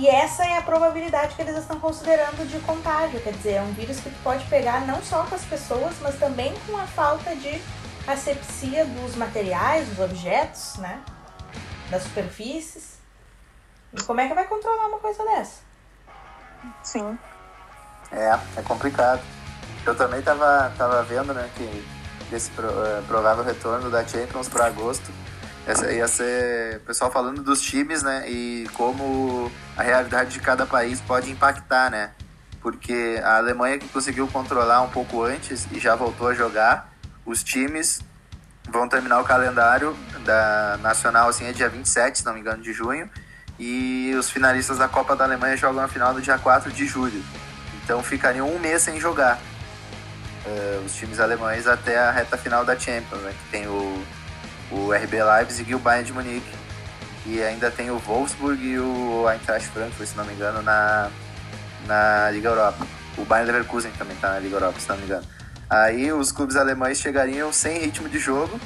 A: e essa é a probabilidade que eles estão considerando de contágio, quer dizer, é um vírus que pode pegar não só com as pessoas, mas também com a falta de asepsia dos materiais, dos objetos, né? Das superfícies. E como é que vai controlar uma coisa dessa?
D: Sim.
C: É, é complicado. Eu também tava, tava vendo, né, que esse uh, provável retorno da Champions para agosto essa ia ser o pessoal falando dos times, né, e como a realidade de cada país pode impactar, né? Porque a Alemanha que conseguiu controlar um pouco antes e já voltou a jogar, os times vão terminar o calendário da Nacional assim é dia 27, se não me engano, de junho, e os finalistas da Copa da Alemanha jogam a final no dia 4 de julho. Então ficariam um mês sem jogar. Uh, os times alemães até a reta final da Champions, né? Que tem o, o RB Leipzig e o Bayern de Munique. E ainda tem o Wolfsburg e o Eintracht Frankfurt, se não me engano, na, na Liga Europa. O Bayern Leverkusen também está na Liga Europa, se não me engano. Aí os clubes alemães chegariam sem ritmo de jogo,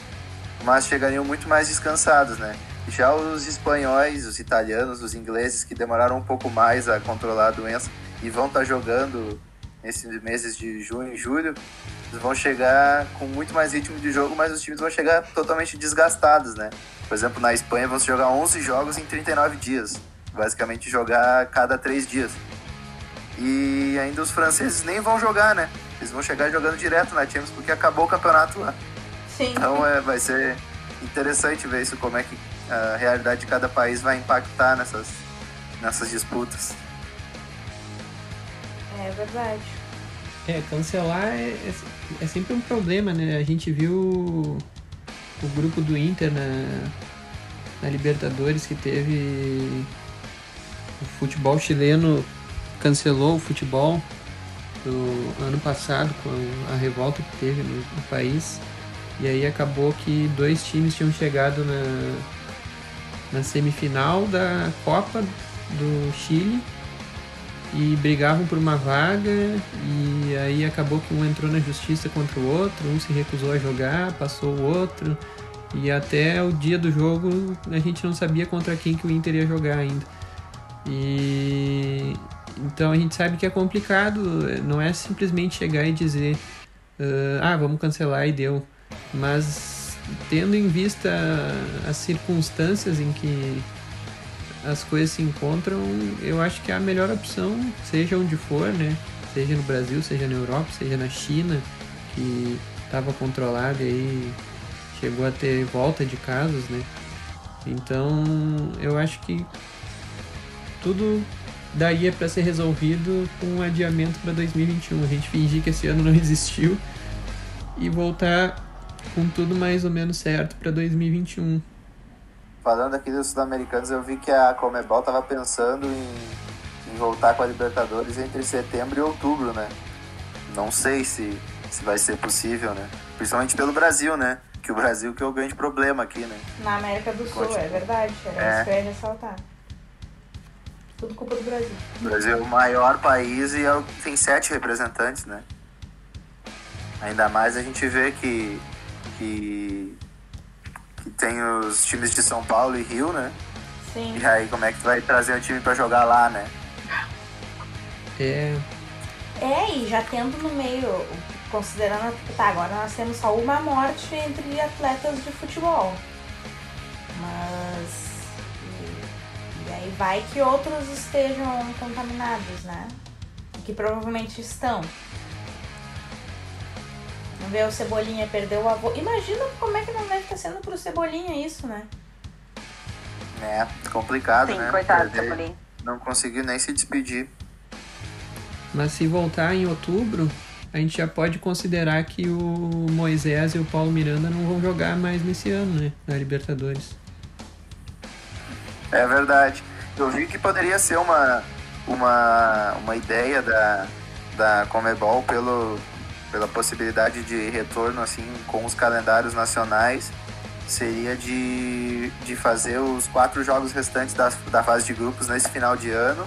C: mas chegariam muito mais descansados, né? Já os espanhóis, os italianos, os ingleses que demoraram um pouco mais a controlar a doença e vão estar tá jogando nesses meses de junho e julho, eles vão chegar com muito mais ritmo de jogo, mas os times vão chegar totalmente desgastados, né? Por exemplo, na Espanha vão jogar 11 jogos em 39 dias, basicamente jogar cada 3 dias. E ainda os franceses nem vão jogar, né? Eles vão chegar jogando direto na Champions porque acabou o campeonato lá.
A: Sim.
C: Então é, vai ser interessante ver isso, como é que a realidade de cada país vai impactar nessas, nessas disputas.
A: É verdade.
B: É, cancelar é, é, é, sempre um problema, né? A gente viu o grupo do Inter na, na Libertadores que teve o futebol chileno cancelou o futebol do ano passado com a revolta que teve no, no país e aí acabou que dois times tinham chegado na, na semifinal da Copa do Chile e brigavam por uma vaga e aí acabou que um entrou na justiça contra o outro, um se recusou a jogar, passou o outro e até o dia do jogo a gente não sabia contra quem que o Inter ia jogar ainda. E então a gente sabe que é complicado, não é simplesmente chegar e dizer uh, ah, vamos cancelar e deu. Mas tendo em vista as circunstâncias em que as coisas se encontram, eu acho que é a melhor opção, seja onde for, né? Seja no Brasil, seja na Europa, seja na China, que estava controlada e aí chegou a ter volta de casos, né? Então, eu acho que tudo daria para ser resolvido com um adiamento para 2021. A gente fingir que esse ano não existiu e voltar com tudo mais ou menos certo para 2021.
C: Falando aqui dos sul-americanos, eu vi que a Comebol estava pensando em, em, voltar com a Libertadores entre setembro e outubro, né? Não sei se, se vai ser possível, né? Principalmente pelo Brasil, né? Que o Brasil que é o grande problema aqui, né?
A: Na América do Sul, Continua. é verdade. É. isso ressaltar. Tudo culpa do Brasil.
C: O Brasil é o maior país e é tem sete representantes, né? Ainda mais a gente vê que, que tem os times de São Paulo e Rio, né?
A: Sim.
C: E aí como é que tu vai trazer um time para jogar lá, né?
B: É.
A: É, e já tendo no meio, considerando que tá, agora nós temos só uma morte entre atletas de futebol. Mas. E, e aí vai que outros estejam contaminados, né? Que provavelmente estão. Ver o Cebolinha perder o avô. Imagina como é que não deve estar sendo pro Cebolinha isso, né?
C: É, complicado,
D: Sim,
C: né?
D: coitado do Cebolinha.
C: Não conseguiu nem se despedir.
B: Mas se voltar em outubro, a gente já pode considerar que o Moisés e o Paulo Miranda não vão jogar mais nesse ano, né? Na Libertadores.
C: É verdade. Eu vi que poderia ser uma, uma, uma ideia da, da Comebol pelo, pela possibilidade de retorno assim com os calendários nacionais seria de, de fazer os quatro jogos restantes da, da fase de grupos nesse final de ano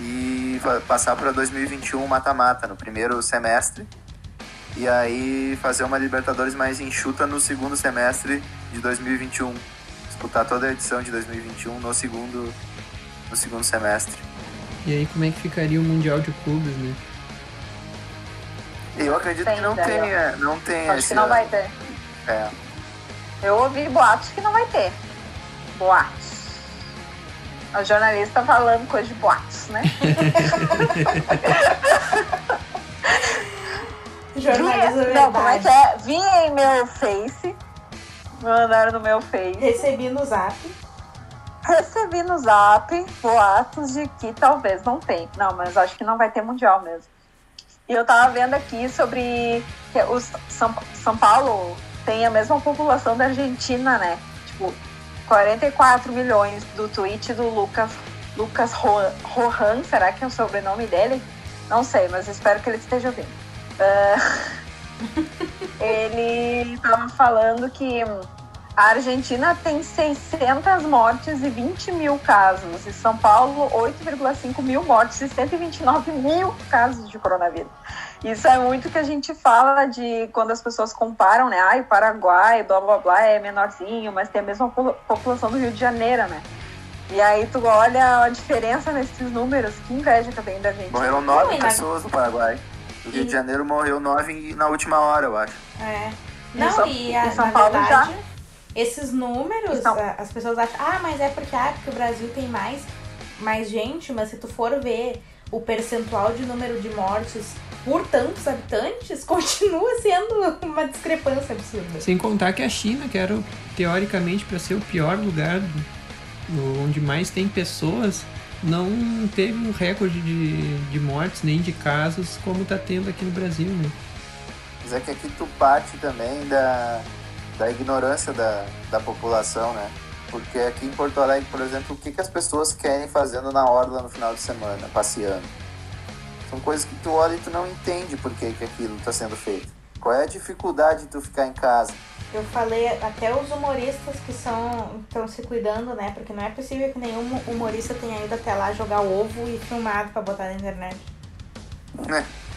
C: e passar para 2021 mata-mata no primeiro semestre. E aí fazer uma Libertadores mais enxuta no segundo semestre de 2021 disputar toda a edição de 2021 no segundo no segundo semestre.
B: E aí como é que ficaria o mundial de clubes né
C: eu acredito Tem, que não tenha não tem
D: acho que não ano. vai ter
C: é
D: eu ouvi boatos que não vai ter. Boatos. O jornalista falando coisa de boatos, né?
A: Jornalismo
D: Vi, Não, como é que é? Vi em meu Face. Mandaram no meu Face.
A: Recebi no zap.
D: Recebi no zap boatos de que talvez não tem. Não, mas acho que não vai ter mundial mesmo. E eu tava vendo aqui sobre que os São, São Paulo tem a mesma população da Argentina, né? Tipo, 44 milhões do tweet do Lucas, Lucas Rohan, será que é o sobrenome dele? Não sei, mas espero que ele esteja ouvindo. Uh, ele estava falando que a Argentina tem 600 mortes e 20 mil casos, e São Paulo 8,5 mil mortes e 129 mil casos de coronavírus. Isso é muito que a gente fala de quando as pessoas comparam, né? Ai, o Paraguai, blá blá blá, é menorzinho, mas tem a mesma população do Rio de Janeiro, né? E aí tu olha a diferença nesses números, que inveja que tem da gente.
C: Morreram nove pessoas no Paraguai. No Rio e... de Janeiro morreu nove na última hora, eu acho.
A: É. Não, e, a, São Paulo verdade, já... esses números, São... as pessoas acham, ah, mas é porque, ah, porque o Brasil tem mais, mais gente, mas se tu for ver o percentual de número de mortes por tantos habitantes, continua sendo uma discrepância absurda.
B: Sem contar que a China, que era teoricamente para ser o pior lugar onde mais tem pessoas, não teve um recorde de, de mortes nem de casos como está tendo aqui no Brasil, né?
C: Mas é que aqui tu parte também da, da ignorância da, da população, né? Porque aqui em Porto Alegre, por exemplo, o que, que as pessoas querem fazendo na orla no final de semana, passeando? São coisas que tu olha e tu não entende por que, que aquilo está sendo feito. Qual é a dificuldade de tu ficar em casa?
A: Eu falei até os humoristas que são estão se cuidando, né? Porque não é possível que nenhum humorista tenha ido até lá jogar ovo e filmado para botar na internet.
C: É.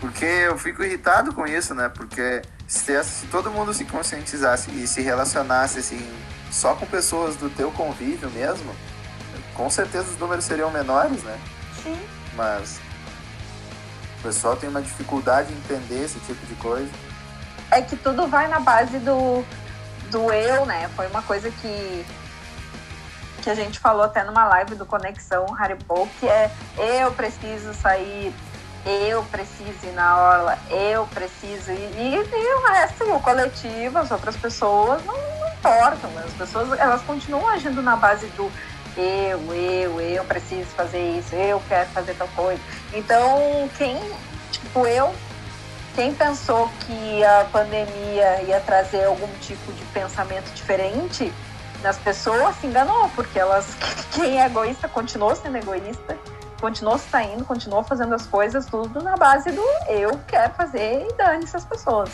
C: Porque eu fico irritado com isso, né? Porque se, se todo mundo se conscientizasse e se relacionasse assim só com pessoas do teu convívio mesmo, com certeza os números seriam menores, né?
A: Sim.
C: Mas o pessoal tem uma dificuldade em entender esse tipo de coisa.
D: É que tudo vai na base do, do eu, né? Foi uma coisa que que a gente falou até numa live do Conexão Haribo, que é eu preciso sair, eu preciso ir na orla, eu preciso ir. E, e o resto, o coletivo, as outras pessoas, não, não importam. As pessoas elas continuam agindo na base do eu, eu, eu preciso fazer isso, eu quero fazer tal coisa. Então, quem, tipo, eu, quem pensou que a pandemia ia trazer algum tipo de pensamento diferente nas pessoas se enganou, porque elas, quem é egoísta continuou sendo egoísta, continuou saindo, continuou fazendo as coisas, tudo na base do eu quero fazer e dane essas pessoas.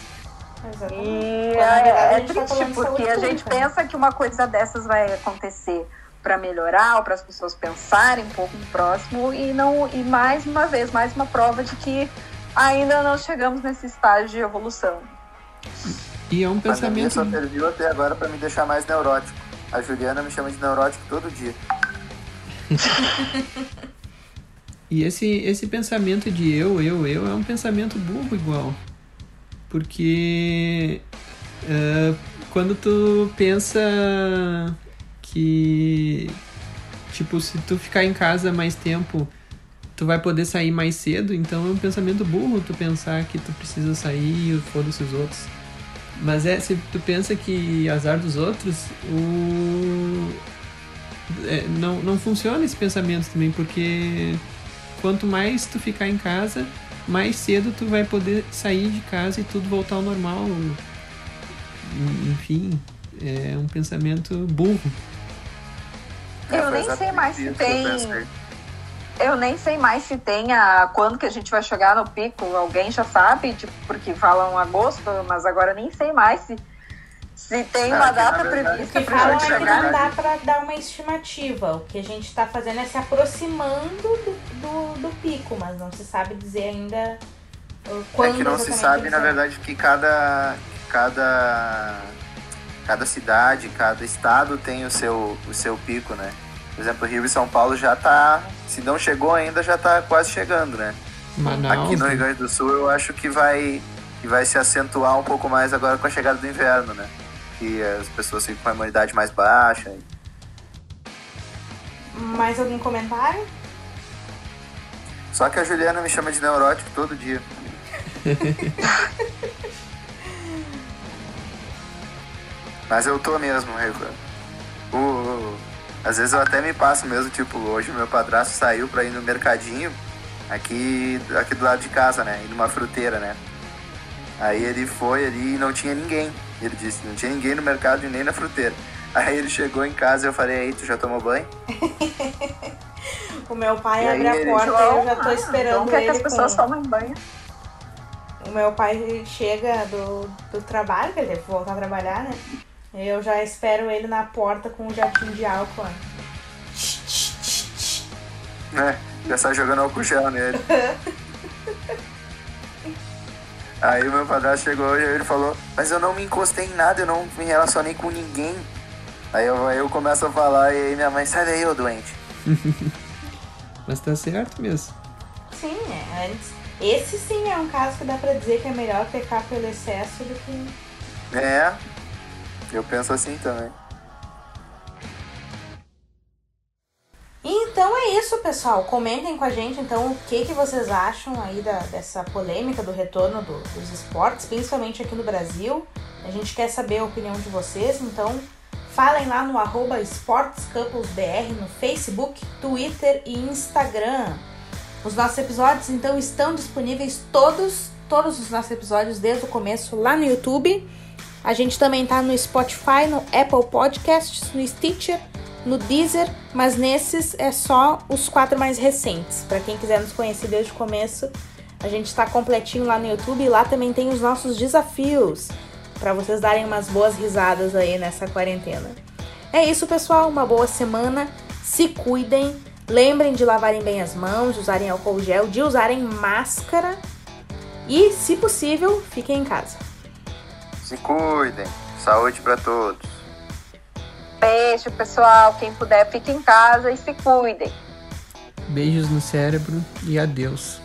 D: Exatamente. E é, é tá triste, porque a gente pensa que uma coisa dessas vai acontecer para melhorar ou para as pessoas pensarem um pouco no próximo e não e mais uma vez mais uma prova de que ainda não chegamos nesse estágio de evolução.
B: E é um pensamento.
C: só serviu até agora para me deixar mais neurótico. A Juliana me chama de neurótico todo dia.
B: e esse, esse pensamento de eu, eu, eu é um pensamento burro igual. Porque uh, quando tu pensa que tipo, se tu ficar em casa mais tempo, tu vai poder sair mais cedo, então é um pensamento burro tu pensar que tu precisa sair e foda-se os outros. Mas é, se tu pensa que azar dos outros, o... É, não, não funciona esse pensamento também, porque quanto mais tu ficar em casa, mais cedo tu vai poder sair de casa e tudo voltar ao normal. Enfim, é um pensamento burro.
D: Eu nem sei mais se tem. Eu nem sei mais se tem a quando que a gente vai chegar no pico. Alguém já sabe, tipo, porque falam agosto, mas agora nem sei mais se Se tem uma
C: Ah,
D: data
C: verdade-
D: prevista
A: O que
D: pra
A: falam
D: gente
A: é que não dá pra dar uma estimativa. O que a gente tá fazendo é se aproximando do, do, do pico, mas não se sabe dizer ainda uh, quando
C: é que não se sabe, na verdade, que cada, cada, cada cidade, cada estado tem o seu, o seu pico, né? Por exemplo, Rio e São Paulo já tá, se não chegou ainda, já tá quase chegando, né?
B: Manaus.
C: Aqui no Rio Grande do Sul eu acho que vai, que vai se acentuar um pouco mais agora com a chegada do inverno, né? Que as pessoas ficam com a imunidade mais baixa.
A: Mais algum comentário?
C: Só que a Juliana me chama de neurótico todo dia. Mas eu tô mesmo, Rico. O, o- às vezes eu até me passo mesmo, tipo, hoje meu padrasto saiu pra ir no mercadinho aqui, aqui do lado de casa, né? Ir numa fruteira, né? Aí ele foi ali e não tinha ninguém. Ele disse, não tinha ninguém no mercado e nem na fruteira. Aí ele chegou em casa e eu falei, aí, tu já tomou banho?
A: O meu pai
C: E
A: abre a
C: ele-
A: porta e eu já tô
D: Ah,
A: esperando
D: Então quer que
A: ele
D: as pessoas
A: com...
D: tomem banho.
A: O meu pai chega do, do trabalho, que ele deve voltar a trabalhar, né? Eu já espero ele na porta com um jatinho de álcool.
C: né? Já sai jogando álcool gel nele. Aí o meu padrasto chegou e ele falou, mas eu não me encostei em nada, eu não me relacionei com ninguém. Aí eu, aí eu começo a falar e aí minha mãe, sai daí, ô doente.
B: Mas tá certo mesmo.
A: Sim, é, antes. Esse sim é um caso que dá pra dizer que é melhor pecar pelo excesso do que.
C: É, eu penso assim também.
A: Então é isso, pessoal. Comentem com a gente então o que, que vocês acham aí da, dessa polêmica do retorno do- dos esportes, principalmente aqui no Brasil. A gente quer saber a opinião de vocês, então falem lá no arroba SportsCouplesBR no Facebook, Twitter e Instagram. Os nossos episódios então estão disponíveis todos, todos os nossos episódios desde o começo lá no YouTube. A gente também tá no Spotify, no Apple Podcasts, no Stitcher, no Deezer, mas nesses é só os quatro mais recentes. Para quem quiser nos conhecer desde o começo, a gente está completinho lá no YouTube e lá também tem os nossos desafios para vocês darem umas boas risadas aí nessa quarentena. É isso, pessoal, uma boa semana. Se cuidem, lembrem de lavarem bem as mãos, de usarem álcool gel, de usarem máscara e, se possível, fiquem em casa.
C: Se cuidem, saúde pra todos.
D: Beijo, pessoal. Quem puder, fique em casa e se cuidem.
B: Beijos no cérebro e adeus.